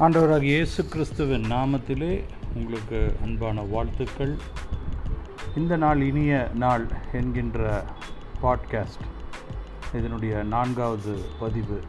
ஆண்டவராக இயேசு கிறிஸ்துவின் நாமத்திலே உங்களுக்கு அன்பான வாழ்த்துக்கள். இந்த நாள் இனிய நாள் என்கின்ற பாட்காஸ்ட் இதனுடைய நான்காவது பதிவு.